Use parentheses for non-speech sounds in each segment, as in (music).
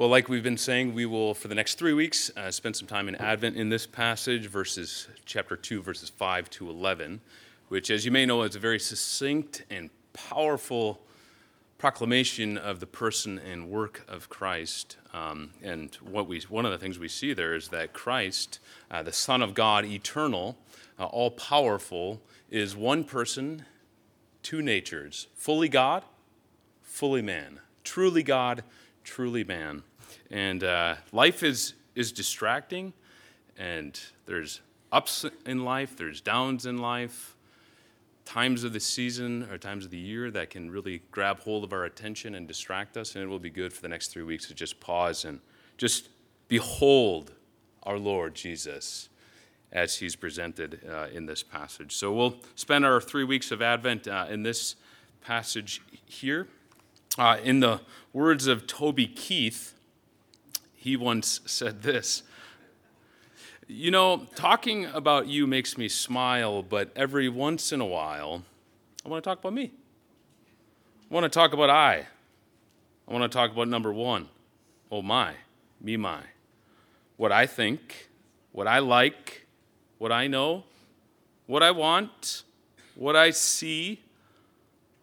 Well, like we've been saying, we will, for the next three weeks, uh, spend some time in Advent in this passage, verses chapter 2, verses 5 to 11, which, as you may know, is a very succinct and powerful proclamation of the person and work of Christ. Um, and what we, one of the things we see there is that Christ, uh, the Son of God, eternal, uh, all powerful, is one person, two natures, fully God, fully man, truly God, truly man. And uh, life is, is distracting, and there's ups in life, there's downs in life, times of the season or times of the year that can really grab hold of our attention and distract us. And it will be good for the next three weeks to just pause and just behold our Lord Jesus as he's presented uh, in this passage. So we'll spend our three weeks of Advent uh, in this passage here. Uh, in the words of Toby Keith, he once said this You know, talking about you makes me smile, but every once in a while, I want to talk about me. I want to talk about I. I want to talk about number one. Oh my, me my. What I think, what I like, what I know, what I want, what I see.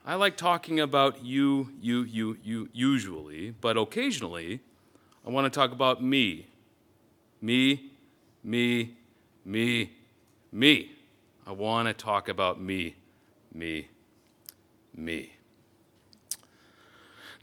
I like talking about you, you, you, you, usually, but occasionally I want to talk about me. Me, me, me, me. I want to talk about me, me, me.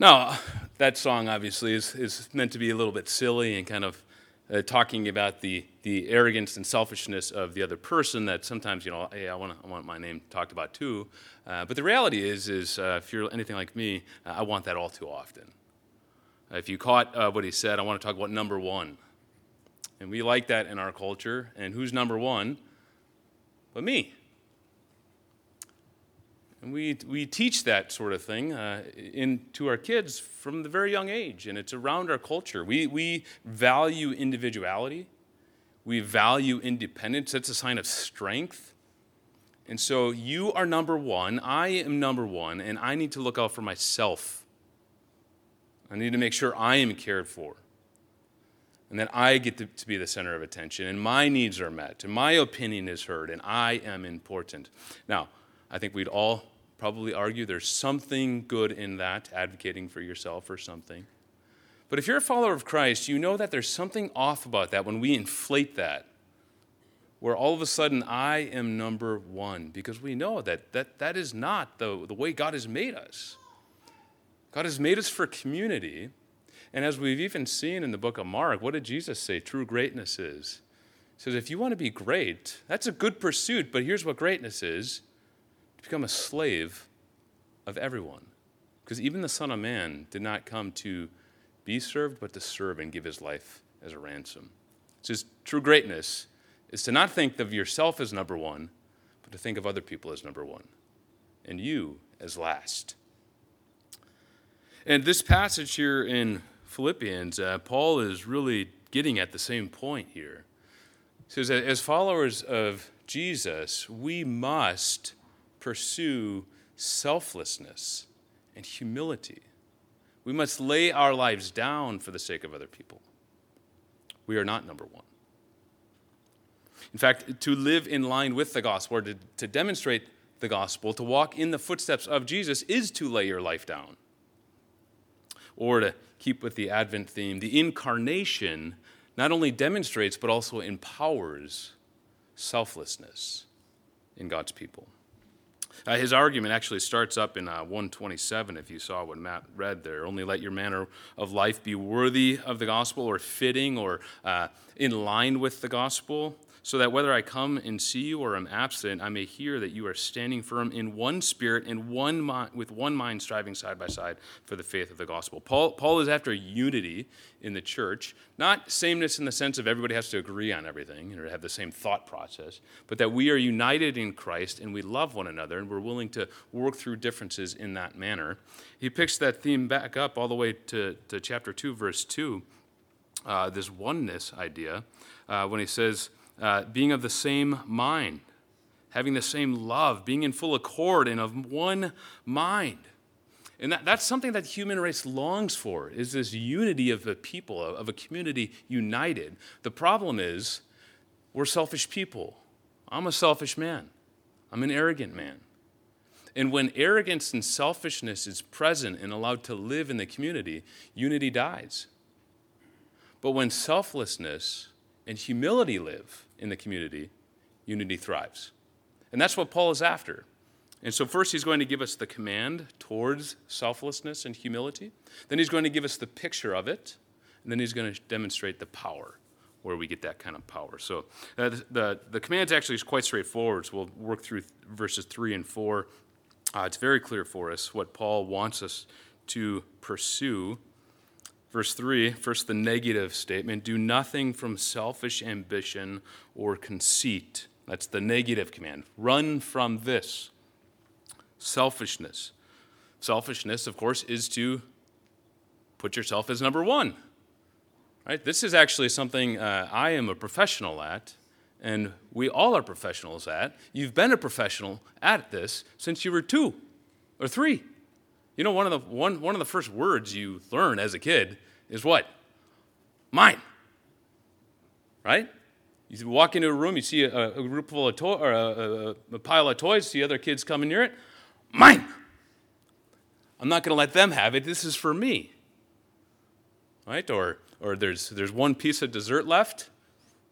Now, that song obviously is, is meant to be a little bit silly and kind of uh, talking about the, the arrogance and selfishness of the other person that sometimes, you know, hey, I, wanna, I want my name talked about too. Uh, but the reality is, is uh, if you're anything like me, uh, I want that all too often. If you caught uh, what he said, I want to talk about number one. And we like that in our culture. And who's number one? But me. And we, we teach that sort of thing uh, in, to our kids from the very young age, and it's around our culture. We, we value individuality, we value independence. That's a sign of strength. And so you are number one, I am number one, and I need to look out for myself I need to make sure I am cared for and that I get to, to, be the center of attention and my needs are met and my opinion is heard and I am important. Now, I think we'd all probably argue there's something good in that, advocating for yourself or something. But if you're a follower of Christ, you know that there's something off about that when we inflate that, where all of a sudden I am number one, because we know that that, that is not the, the way God has made us. God has made us for community. And as we've even seen in the book of Mark, what did Jesus say true greatness is? He says, if you want to be great, that's a good pursuit, but here's what greatness is to become a slave of everyone. Because even the Son of Man did not come to be served, but to serve and give his life as a ransom. It says true greatness is to not think of yourself as number one, but to think of other people as number one, and you as last. And this passage here in Philippians, uh, Paul is really getting at the same point here. He says as followers of Jesus, we must pursue selflessness and humility. We must lay our lives down for the sake of other people. We are not number one. In fact, to live in line with the gospel, or to, to demonstrate the gospel, to walk in the footsteps of Jesus, is to lay your life down. Or to keep with the Advent theme, the incarnation not only demonstrates but also empowers selflessness in God's people. Uh, his argument actually starts up in uh, 127, if you saw what Matt read there. Only let your manner of life be worthy of the gospel or fitting or uh, in line with the gospel so that whether I come and see you or am absent, I may hear that you are standing firm in one spirit and one mind, with one mind striving side by side for the faith of the gospel. Paul, Paul is after unity in the church, not sameness in the sense of everybody has to agree on everything or have the same thought process, but that we are united in Christ and we love one another and we're willing to work through differences in that manner. He picks that theme back up all the way to, to chapter 2, verse 2, uh, this oneness idea, uh, when he says, uh, being of the same mind, having the same love, being in full accord and of one mind. And that, that's something that human race longs for, is this unity of the people, of a community united. The problem is, we're selfish people. I'm a selfish man. I'm an arrogant man. And when arrogance and selfishness is present and allowed to live in the community, unity dies. But when selflessness and humility live in the community, unity thrives. And that's what Paul is after. And so, first, he's going to give us the command towards selflessness and humility. Then, he's going to give us the picture of it. And then, he's going to demonstrate the power where we get that kind of power. So, uh, the, the, command actually is quite straightforward. So, we'll work through verses 3 and 4. Uh, it's very clear for us what Paul wants us to pursue. Verse 3, first the negative statement do nothing from selfish ambition or conceit. That's the negative command. Run from this selfishness. Selfishness, of course, is to put yourself as number one. Right? This is actually something uh, I am a professional at, and we all are professionals at. You've been a professional at this since you were two or three. You know, one of the, one, one of the first words you learn as a kid is what? Mine. Right? You walk into a room, you see a, a group full of toys, or a, a, a pile of toys, see other kids coming near it mine. I'm not going to let them have it. This is for me. Right? Or, or there's, there's one piece of dessert left.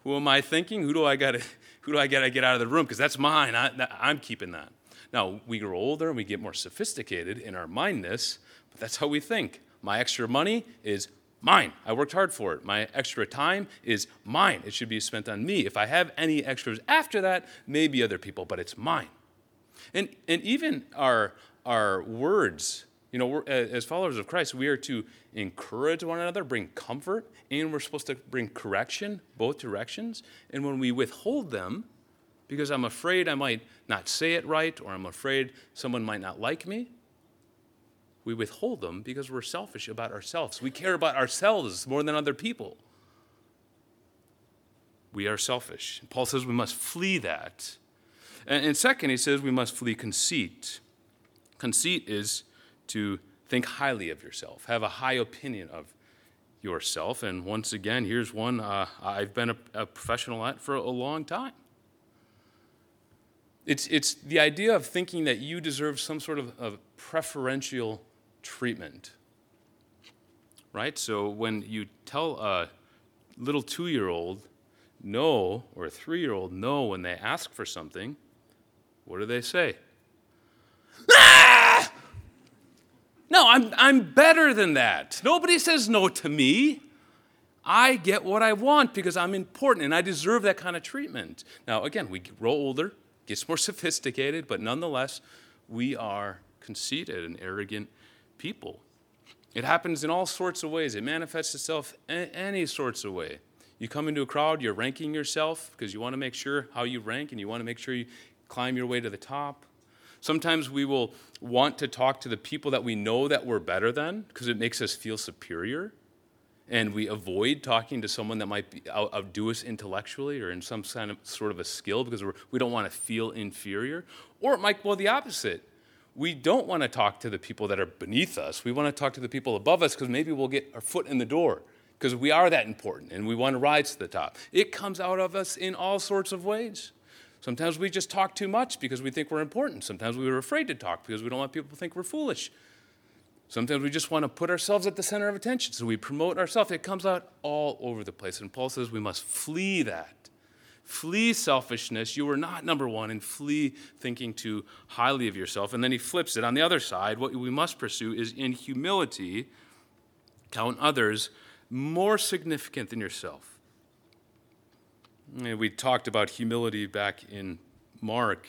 Who am I thinking? Who do I got to (laughs) who do I got to get out of the room? Because that's mine. I, I'm keeping that. Now, we grow older and we get more sophisticated in our mindness, but that's how we think. My extra money is mine. I worked hard for it. My extra time is mine. It should be spent on me. If I have any extras after that, maybe other people, but it's mine. And, and even our, our words, you know, as followers of Christ, we are to encourage one another, bring comfort, and we're supposed to bring correction, both directions. And when we withhold them, because I'm afraid I might not say it right, or I'm afraid someone might not like me, we withhold them because we're selfish about ourselves. We care about ourselves more than other people. We are selfish. Paul says we must flee that and, second, he says we must flee conceit. Conceit is to think highly of yourself, have a high opinion of yourself. And once again, here's one uh, I've been a, a, professional at for a long time. It's, it's the idea of thinking that you deserve some sort of, of preferential treatment. Right? So when you tell a little two year old no, or a three year old no when they ask for something, what do they say? Ah! No, I'm, I'm better than that. Nobody says no to me. I get what I want because I'm important and I deserve that kind of treatment. Now, again, we grow older, gets more (laughs) sophisticated, but nonetheless, we are conceited and arrogant people. It happens in all sorts of ways. It manifests itself in any sorts of way. You come into a crowd, you're ranking yourself because you want to make sure how you rank and you want to make sure you, climb your way to the top. Sometimes we will want to talk to the people that we know that we're better than because it makes us feel superior. And we avoid talking to someone that might be, outdo us intellectually or in some kind of sort of a skill because we're, we do not want to feel inferior. Or it might go the opposite. We don't want to talk to the people that are beneath us. We want to talk to the people above us because maybe we'll get our foot in the door because we are that important and we want to rise to the top. It comes out of us in all sorts of ways. Sometimes we just talk too much because we think we're important. Sometimes we are afraid to talk because we don't want people to think we're foolish. Sometimes we just want to put ourselves at the center of attention, so we promote ourselves. It comes out all over the place. And Paul says we must flee that. Flee selfishness. You are not number one, and flee thinking too highly of yourself. And then he flips it. On the other side, what we must pursue is in humility, count others more significant than yourself. We talked about humility back in Mark.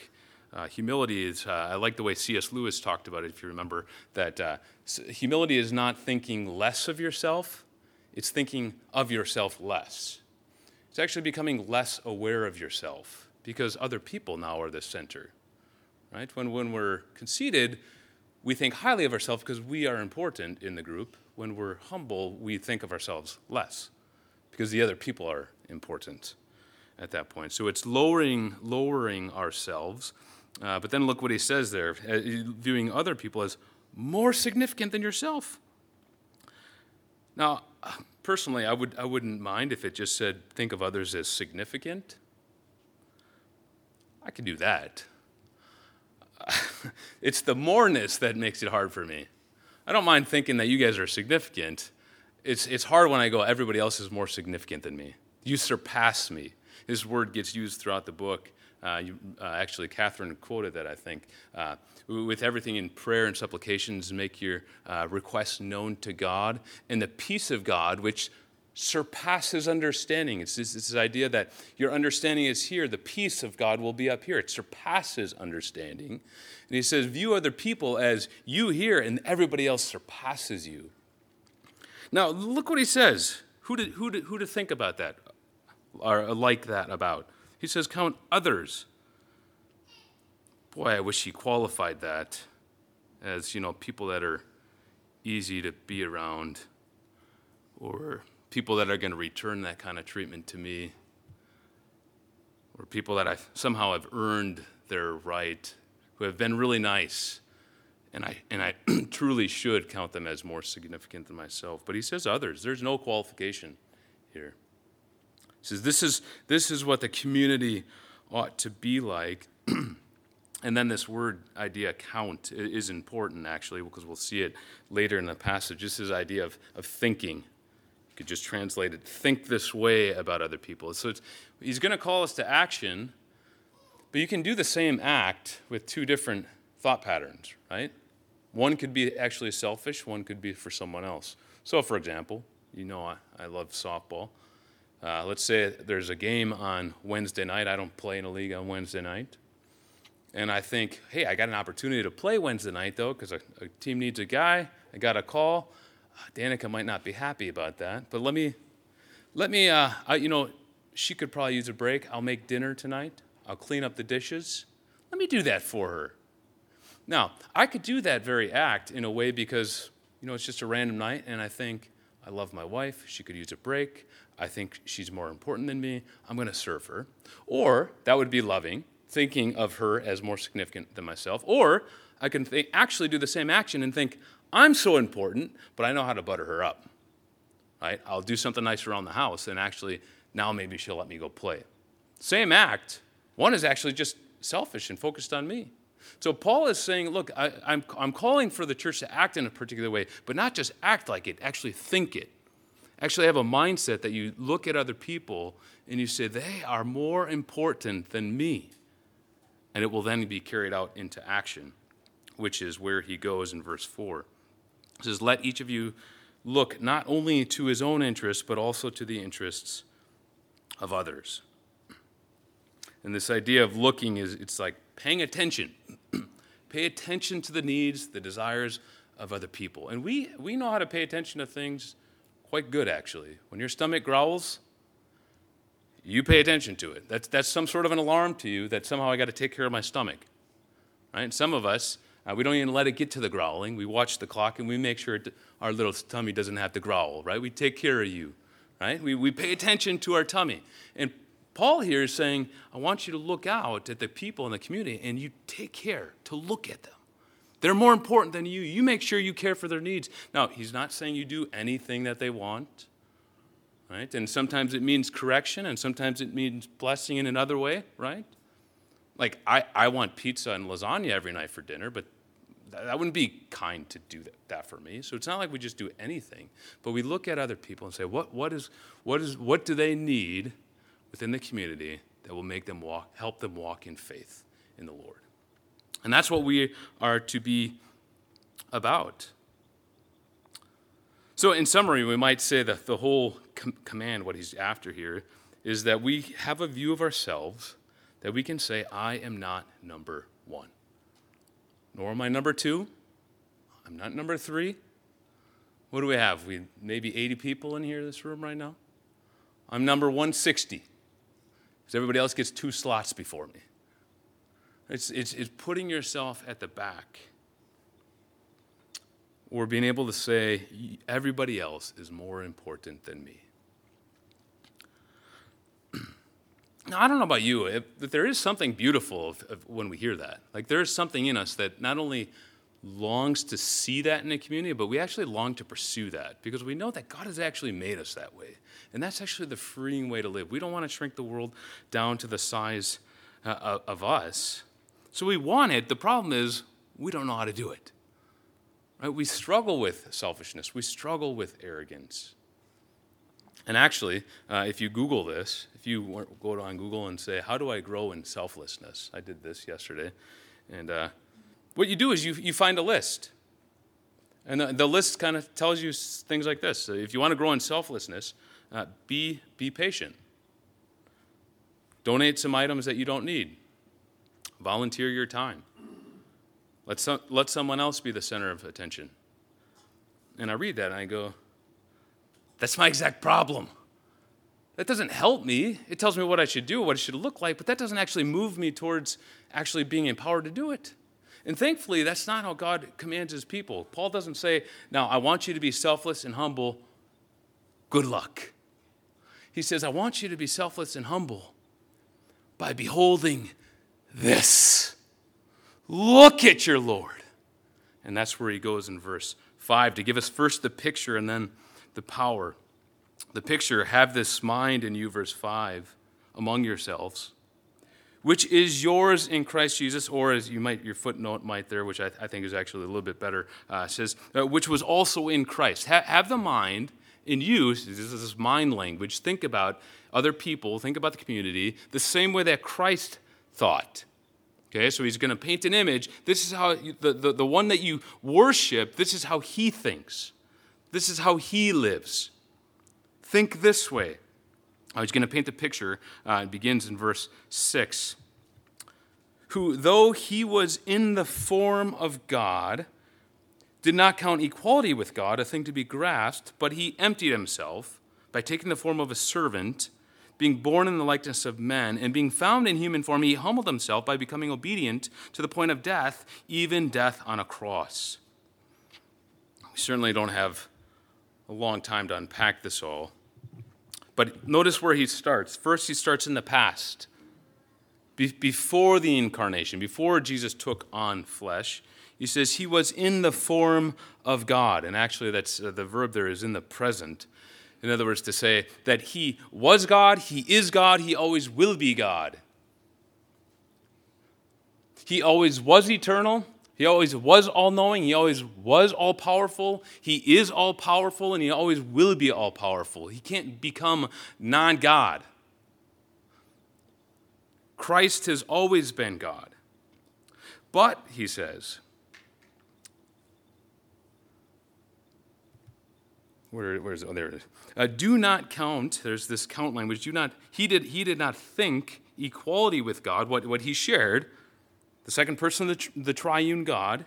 Uh, humility is, uh, I like the way C.S. Lewis talked about it, if you remember, that uh, humility is not thinking less of yourself, it's thinking of yourself less. It's actually becoming less aware of yourself because other people now are the center. Right? When, when we're conceited, we think highly of ourselves because we are important in the group. When we're humble, we think of ourselves less because the other people are important at that point. So it's lowering, lowering ourselves. Uh, but then look what he says there, uh, viewing other people as more significant than yourself. Now, personally, I, would, I wouldn't mind if it just said, think of others as significant. I could do that. (laughs) it's the moreness that makes it hard for me. I don't mind thinking that you guys are significant. It's, it's hard when I go, everybody else is more significant than me. You surpass me. This word gets used throughout the book. Uh, you, uh, actually, Catherine quoted that, I think. Uh, with everything in prayer and supplications, make your uh, requests known to God. And the peace of God, which surpasses understanding. It's this, this, idea that your understanding is here, the peace of God will be up here. It surpasses understanding. And he says, view other people as you here, and everybody else surpasses you. Now, look what he says. Who to, who to, who to think about that, or like that about? He says, count others. Boy, I wish he qualified that as, you know, people that are easy to be around or people that are going to return that kind of treatment to me, or people that I somehow have earned their right, who have been really nice, and I, and I (clears throat) truly should count them as more significant than myself. But he says others. There's no qualification here. He says this is, this is what the community ought to be like. (clears throat) and then this word idea count is important actually because we'll see it later in the passage. Just This idea of, of thinking you could just translate it think this way about other people. So he's going to call us to action, but you can do the same act with two different thought patterns, right? One could be actually selfish, one could be for someone else. So, for example, you know I, I love softball. Uh, let's say there's a game on Wednesday night. I don't play in a league on Wednesday night. And I think, hey, I got an opportunity to play Wednesday night, though, because a, a team needs a guy. I got a call. Danica might not be happy about that, but let me, let me, uh, I, you know, she could probably use a break. I'll make dinner tonight. I'll clean up the dishes. Let me do that for her. Now, I could do that very act in a way because, you know, it's just a random night, and I think, I love my wife. She could use a break. I think she's more important than me. I'm going to serve her. Or that would be loving, thinking of her as more significant than myself. Or I can th- actually do the same action and think, I'm so important, but I know how to butter her up. Right? I'll do something nice around the house, and actually, now maybe she'll let me go play. Same act. One is actually just selfish and focused on me. So Paul is saying, look, I, I'm, I'm calling for the church to act in a particular way, but not just act like it, actually think it. Actually, have a mindset that you look at other people and you say, they are more important than me. And it will then be carried out into action, which is where he goes in verse 4. It says, Let each of you look not only to his own interests, but also to the interests of others. And this idea of looking is it's like paying attention. (clears throat) pay attention to the needs, the desires of other people. And we, we know how to pay attention to things quite good, actually. When your stomach growls, you pay attention to it. That's, that's some sort of an alarm to you that somehow I got to take care of my stomach. Right? And some of us, uh, we don't even let it get to the growling. We watch the clock and we make sure it, our little tummy doesn't have to growl, right? We take care of you, right? We, we pay attention to our tummy. And Paul here is saying, I want you to look out at the people in the community and you take care to look at them. They're more important than you. You make sure you care for their needs. Now, he's not saying you do anything that they want, right? And sometimes it means correction and sometimes it means blessing in another way, right? Like, I, I want pizza and lasagna every night for dinner, but that wouldn't be kind to do that, that for me. So it's not like we just do anything, but we look at other people and say, what, what, is, what, is, what do they need within the community that will make them walk, help them walk in faith in the Lord? And that's what we are to be about. So, in summary, we might say that the whole com- command, what he's after here, is that we have a view of ourselves that we can say, I am not number one. Nor am I number two. I'm not number three. What do we have? We maybe 80 people in here this room right now. I'm number 160. Because everybody else gets two slots before me. It's, it's, it's putting yourself at the back. Or being able to say, everybody else is more important than me. (clears throat) Now, I don't know about you, but there is something beautiful when we hear that. Like, there is something in us that not only longs to see that in a community, but we actually long to pursue that because we know that God has actually made us that way. And that's actually the freeing way to live. We don't want to shrink the world down to the size uh, of us. So we want it. The problem is we don't know how to do it. Right? We struggle with selfishness, we struggle with arrogance. And actually, uh, if you Google this, if you go on Google and say, How do I grow in selflessness? I did this yesterday. And uh, what you do is you, you find a list. And the, the list kind of tells you things like this. So If you want to grow in selflessness, uh, be, be patient. Donate some items that you don't need. Volunteer your time. Let, some, let someone else be the center of attention. And I read that and I go, that's my exact problem. That doesn't help me. It tells me what I should do, what it should look like, but that doesn't actually move me towards actually being empowered to do it. And thankfully, that's not how God commands his people. Paul doesn't say, Now, I want you to be selfless and humble. Good luck. He says, I want you to be selfless and humble by beholding this. Look at your Lord. And that's where he goes in verse 5 to give us first the picture and then the power. The picture, have this mind in you, verse 5, among yourselves which is yours in Christ Jesus, or as you might, your footnote might there, which I, I think is actually a little bit better, uh, says, uh, which was also in Christ. Ha- have the mind in you, this is mind language, think about other people, think about the community, the same way that Christ thought. Okay, so he's going to paint an image. This is how, the, the, the one that you worship, this is how he thinks. This is how he lives. Think this way. I was going to paint the picture. Uh, it begins in verse 6. Who, though he was in the form of God, did not count equality with God a thing to be grasped, but he emptied himself by taking the form of a servant, being born in the likeness of men, and being found in human form, he humbled himself by becoming obedient to the point of death, even death on a cross. We certainly don't have a long time to unpack this all. But notice where he starts. First, he starts in the past, Be- before the incarnation, before Jesus took on flesh. He says he was in the form of God. And actually, that's uh, the verb there is in the present. In other words, to say that he was God, he is God, he always will be God. He always was eternal, he always was all knowing. He always was all powerful. He is all powerful, and he always will be all powerful. He can't become non God. Christ has always been God. But, he says, where, where is it? Oh, there it is. Uh, do not count, there's this count language. Do not, he did, he did not think equality with God, what, what he shared, the second person of the, the triune God,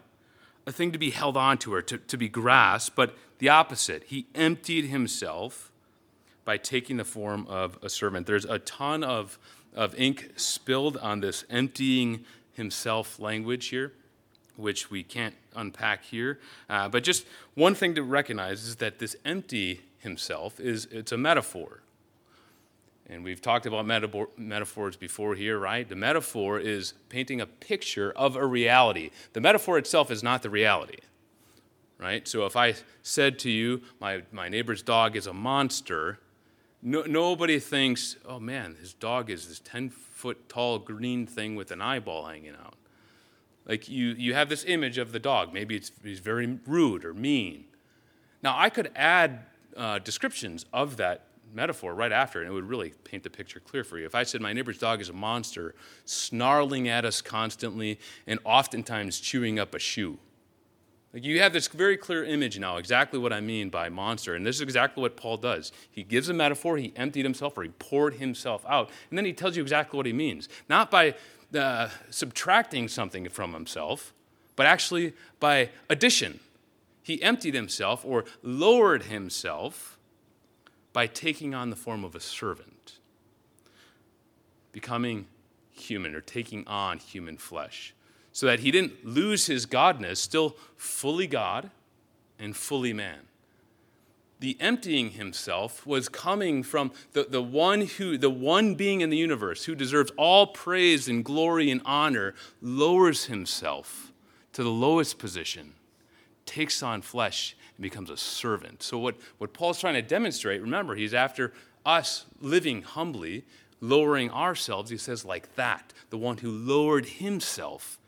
a thing to be held on to or to, to be grasped, but the opposite. He emptied himself by taking the form of a servant. There's a ton of, of ink spilled on this emptying himself language here, which we can't unpack here. Uh, but just one thing to recognize is that this empty himself is it's a metaphor. And we've talked about metaphor, metaphors before here, right? The metaphor is painting a picture of a reality. The metaphor itself is not the reality, right? So if I said to you, my, my neighbor's dog is a monster, no, nobody thinks, oh man, his dog is this 10 foot tall green thing with an eyeball hanging out. Like you, you have this image of the dog. Maybe it's, he's very rude or mean. Now, I could add uh, descriptions of that metaphor right after, and it would really paint the picture clear for you. If I said my neighbor's dog is a monster, snarling at us constantly and oftentimes chewing up a shoe. Like you have this very clear image now, exactly what I mean by monster. And this is exactly what Paul does. He gives a metaphor, he emptied himself or he poured himself out, and then he tells you exactly what he means. Not by uh, subtracting something from himself, but actually by addition. He emptied himself or lowered himself by taking on the form of a servant, becoming human or taking on human flesh, so that he didn't lose his godness, still fully God and fully man. The emptying himself was coming from the, the one who, the one being in the universe who deserves all praise and glory and honor, lowers himself to the lowest position, takes on flesh, and becomes a servant. So, what, what Paul's trying to demonstrate, remember, he's after us living humbly, lowering ourselves. He says, like that, the one who lowered himself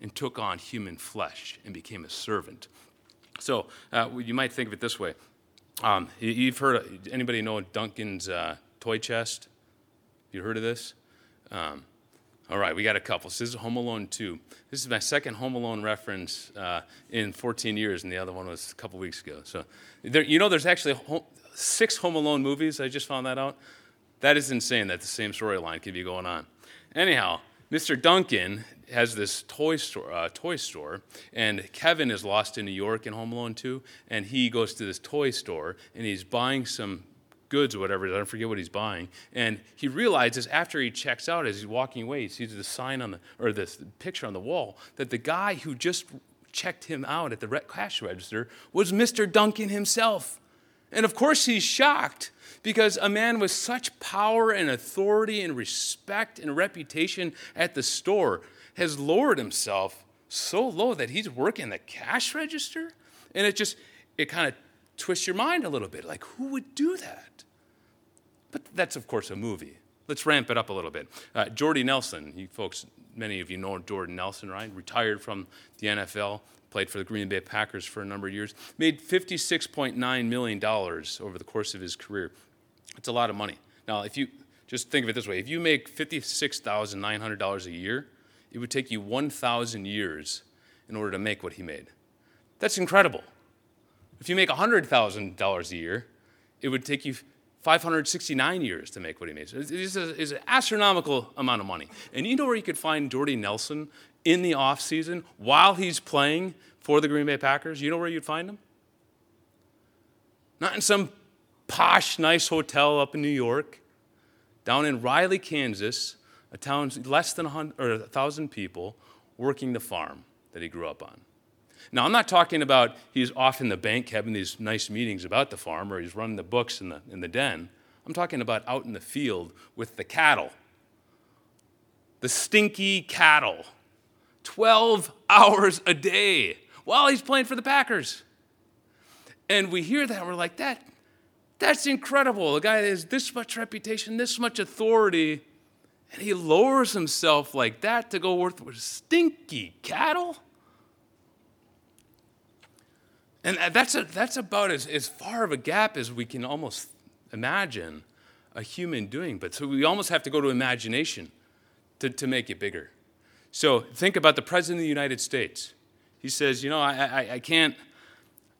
and took on human flesh and became a servant. So, uh, you might think of it this way. Um, you've heard, anybody know Duncan's uh, toy chest? You heard of this? Um, all right, we got a couple. So this is Home Alone 2. This is my second Home Alone reference uh, in 14 years, and the other one was a couple weeks ago. So, there, you know, there's actually home, six Home Alone movies. I just found that out. That is insane that the same storyline could be going on. Anyhow, Mr. Duncan has this toy store, uh, toy store, and Kevin is lost in New York in Home Alone 2, and he goes to this toy store and he's buying some goods or whatever. I don't forget what he's buying. And he realizes after he checks out, as he's walking away, he sees the sign on the, or this picture on the wall, that the guy who just checked him out at the cash register was Mr. Duncan himself. And of course, he's shocked because a man with such power and authority and respect and reputation at the store has lowered himself so low that he's working the cash register. And it just, it kind of twists your mind a little bit. Like, who would do that? But that's, of course, a movie. Let's ramp it up a little bit. Uh, Jordy Nelson, you folks, many of you know Jordan Nelson, right? Retired from the NFL, played for the Green Bay Packers for a number of years, made $56.9 million over the course of his career. It's a lot of money. Now, if you just think of it this way if you make $56,900 a year, it would take you 1,000 years in order to make what he made. That's incredible. If you make $100,000 a year, it would take you 569 years to make what he made. So it's, an astronomical amount of money. And you know where you could find Jordy Nelson in the offseason while he's playing for the Green Bay Packers? You know where you'd find him? Not in some posh, nice hotel up in New York, down in Riley, Kansas, a town less than 100, or 1,000 people working the farm that he grew up on. Now, I'm not talking about he's off in the bank having these nice meetings about the farm or he's running the books in the, in the den. I'm talking about out in the field with the cattle, the stinky cattle, 12 hours a day while he's playing for the Packers. And we hear that, we're like, that, that's incredible. A guy has this much reputation, this much authority, and he lowers himself like that to go work with stinky cattle? And that's, a, that's about as, as far of a gap as we can almost imagine a human doing. But so we almost have to go to imagination to, to make it bigger. So think about the President of the United States. He says, you know, I, I, I can't,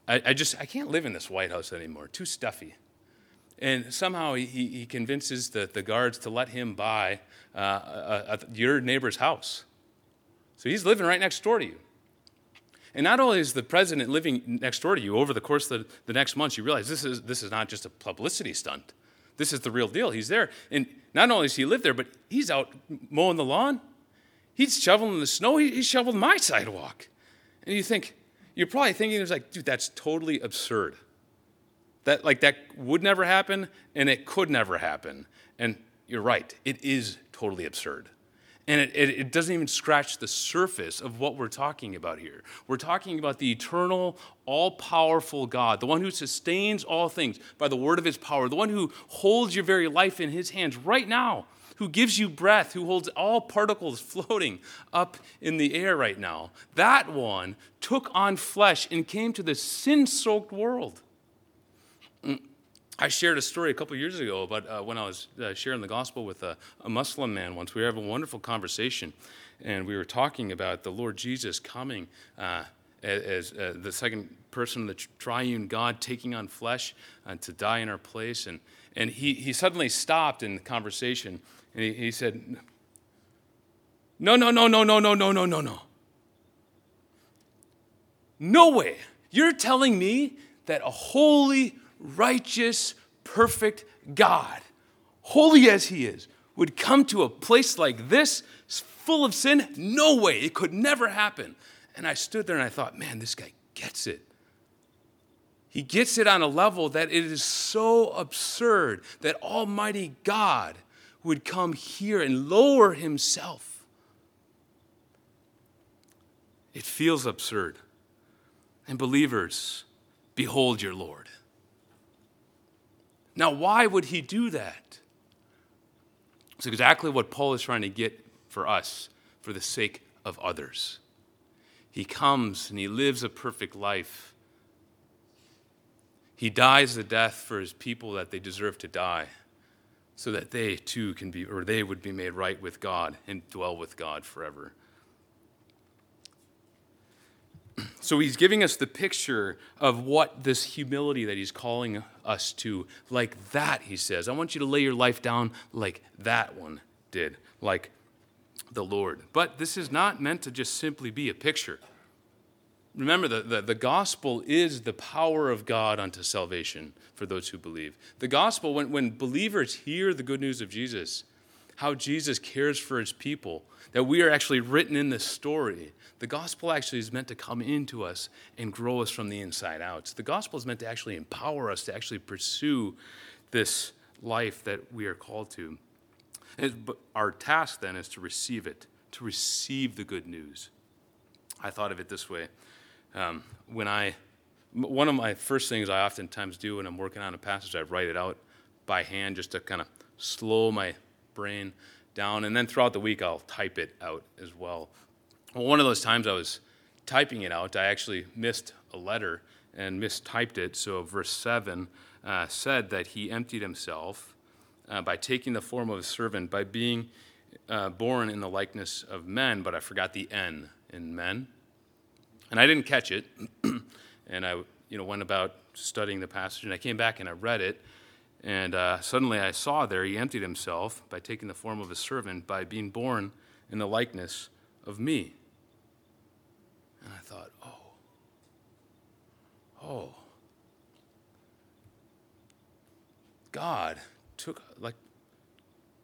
I, I just, I can't live in this White House anymore. Too stuffy. And somehow he, he convinces the, the guards to let him buy uh, a, a, your neighbor's house. So he's living right next door to you. And not only is the president living next door to you over the course of the, the next months, you realize this is, this is not just a publicity stunt. This is the real deal. He's there. And not only does he live there, but he's out mowing the lawn. He's shoveling the snow. He, he's shoveling my sidewalk. And you think, you're probably thinking, it's like, dude, that's totally absurd. That, like, that would never happen, and it could never happen. And you're right, it is totally absurd. And it, it, it, doesn't even scratch the surface of what we're talking about here. We're talking about the eternal, all powerful God, the one who sustains all things by the word of his power, the one who holds your very life in his hands right now, who gives you breath, who holds all particles (laughs) floating up in the air right now. That one took on flesh and came to the sin soaked world. Mm. I shared a story a couple years ago about uh, when I was uh, sharing the gospel with a, a, Muslim man once. We were having a wonderful conversation, and we were talking about the Lord Jesus coming uh, as, uh, the second person of the triune God taking on flesh uh, to die in our place. And, and he, he suddenly stopped in the conversation, and he, he said, No, no, no, no, no, no, no, no, no, no. No way. You're telling me that a holy, righteous, perfect God, holy as He is, would come to a place like this, full of sin? No way. It could never happen. And I stood there and I thought, man, this guy gets it. He gets it on a level that it is so absurd that Almighty God would come here and lower himself. It feels absurd. And believers, behold your Lord. Now, why would he do that? It's exactly what Paul is trying to get for us for the sake of others. He comes and he lives a perfect life. He dies the death for his people that they deserve to die, so that they too can be, or they would be made right with God and dwell with God forever. So he's giving us the picture of what this humility that he's calling us to, like that, he says. I want you to lay your life down like that one did, like the Lord. But this is not meant to just simply be a picture. Remember, the, the, the, gospel is the power of God unto salvation for those who believe. The gospel, when, when believers hear the good news of Jesus, how Jesus cares for his people, that we are actually written in this story, the gospel actually is meant to come into us and grow us from the inside out. So the gospel is meant to actually empower us to actually pursue this life that we are called to. but our task then is to receive it, to receive the good news. I thought of it this way. Um, when I, one of my first things I oftentimes do when I'm working on a passage, I write it out by hand just to kind of slow my brain down. And then throughout the week, I'll type it out as well. Well, one of those times I was typing it out, I actually missed a letter and mistyped it. So, verse 7 uh, said that he emptied himself uh, by taking the form of a servant, by being uh, born in the likeness of men, but I forgot the N in men. And I didn't catch it. (clears throat) and I you know, went about studying the passage, and I came back and I read it. And uh, suddenly I saw there he emptied himself by taking the form of a servant, by being born in the likeness of me. And I thought, oh, oh. God took, like,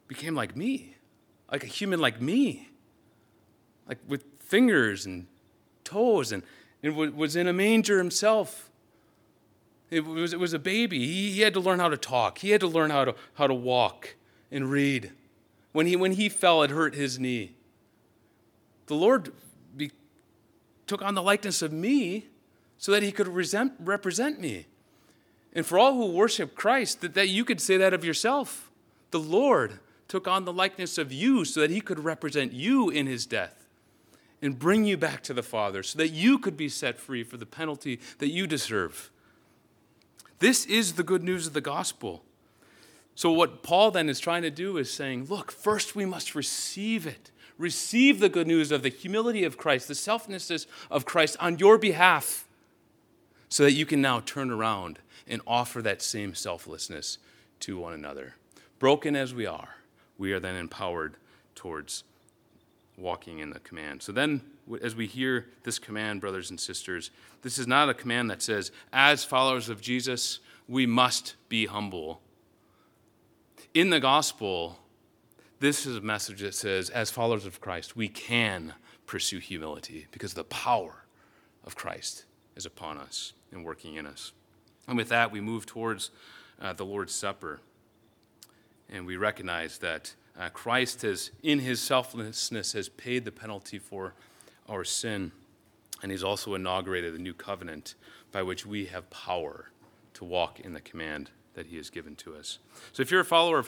became like me, like a human like me, like with fingers and toes, and, and was in a manger himself. It was, it was a baby. He, he had to learn how to talk, he had to learn how to, how to walk and read. When he, when he fell, it hurt his knee. The Lord took on the likeness of me so that he could resent, represent me. And for all who worship Christ, that, that you could say that of yourself. The Lord took on the likeness of you so that he could represent you in his death and bring you back to the Father so that you could be set free for the penalty that you deserve. This is the good news of the gospel. So, what Paul then is trying to do is saying, look, first we must receive it receive the good news of the humility of Christ, the selflessness of Christ on your behalf, so that you can now turn around and offer that same selflessness to one another. Broken as we are, we are then empowered towards walking in the command. So then, as we hear this command, brothers and sisters, this is not a command that says, as followers of Jesus, we must be humble. In the gospel, this is a message that says, as followers of Christ, we can pursue humility because the power of Christ is upon us and working in us. And with that, we move towards uh, the Lord's Supper. And we recognize that uh, Christ has, in his selflessness, has paid the penalty for our sin. And he's also inaugurated a new covenant by which we have power to walk in the command that he has given to us. So if you're a follower of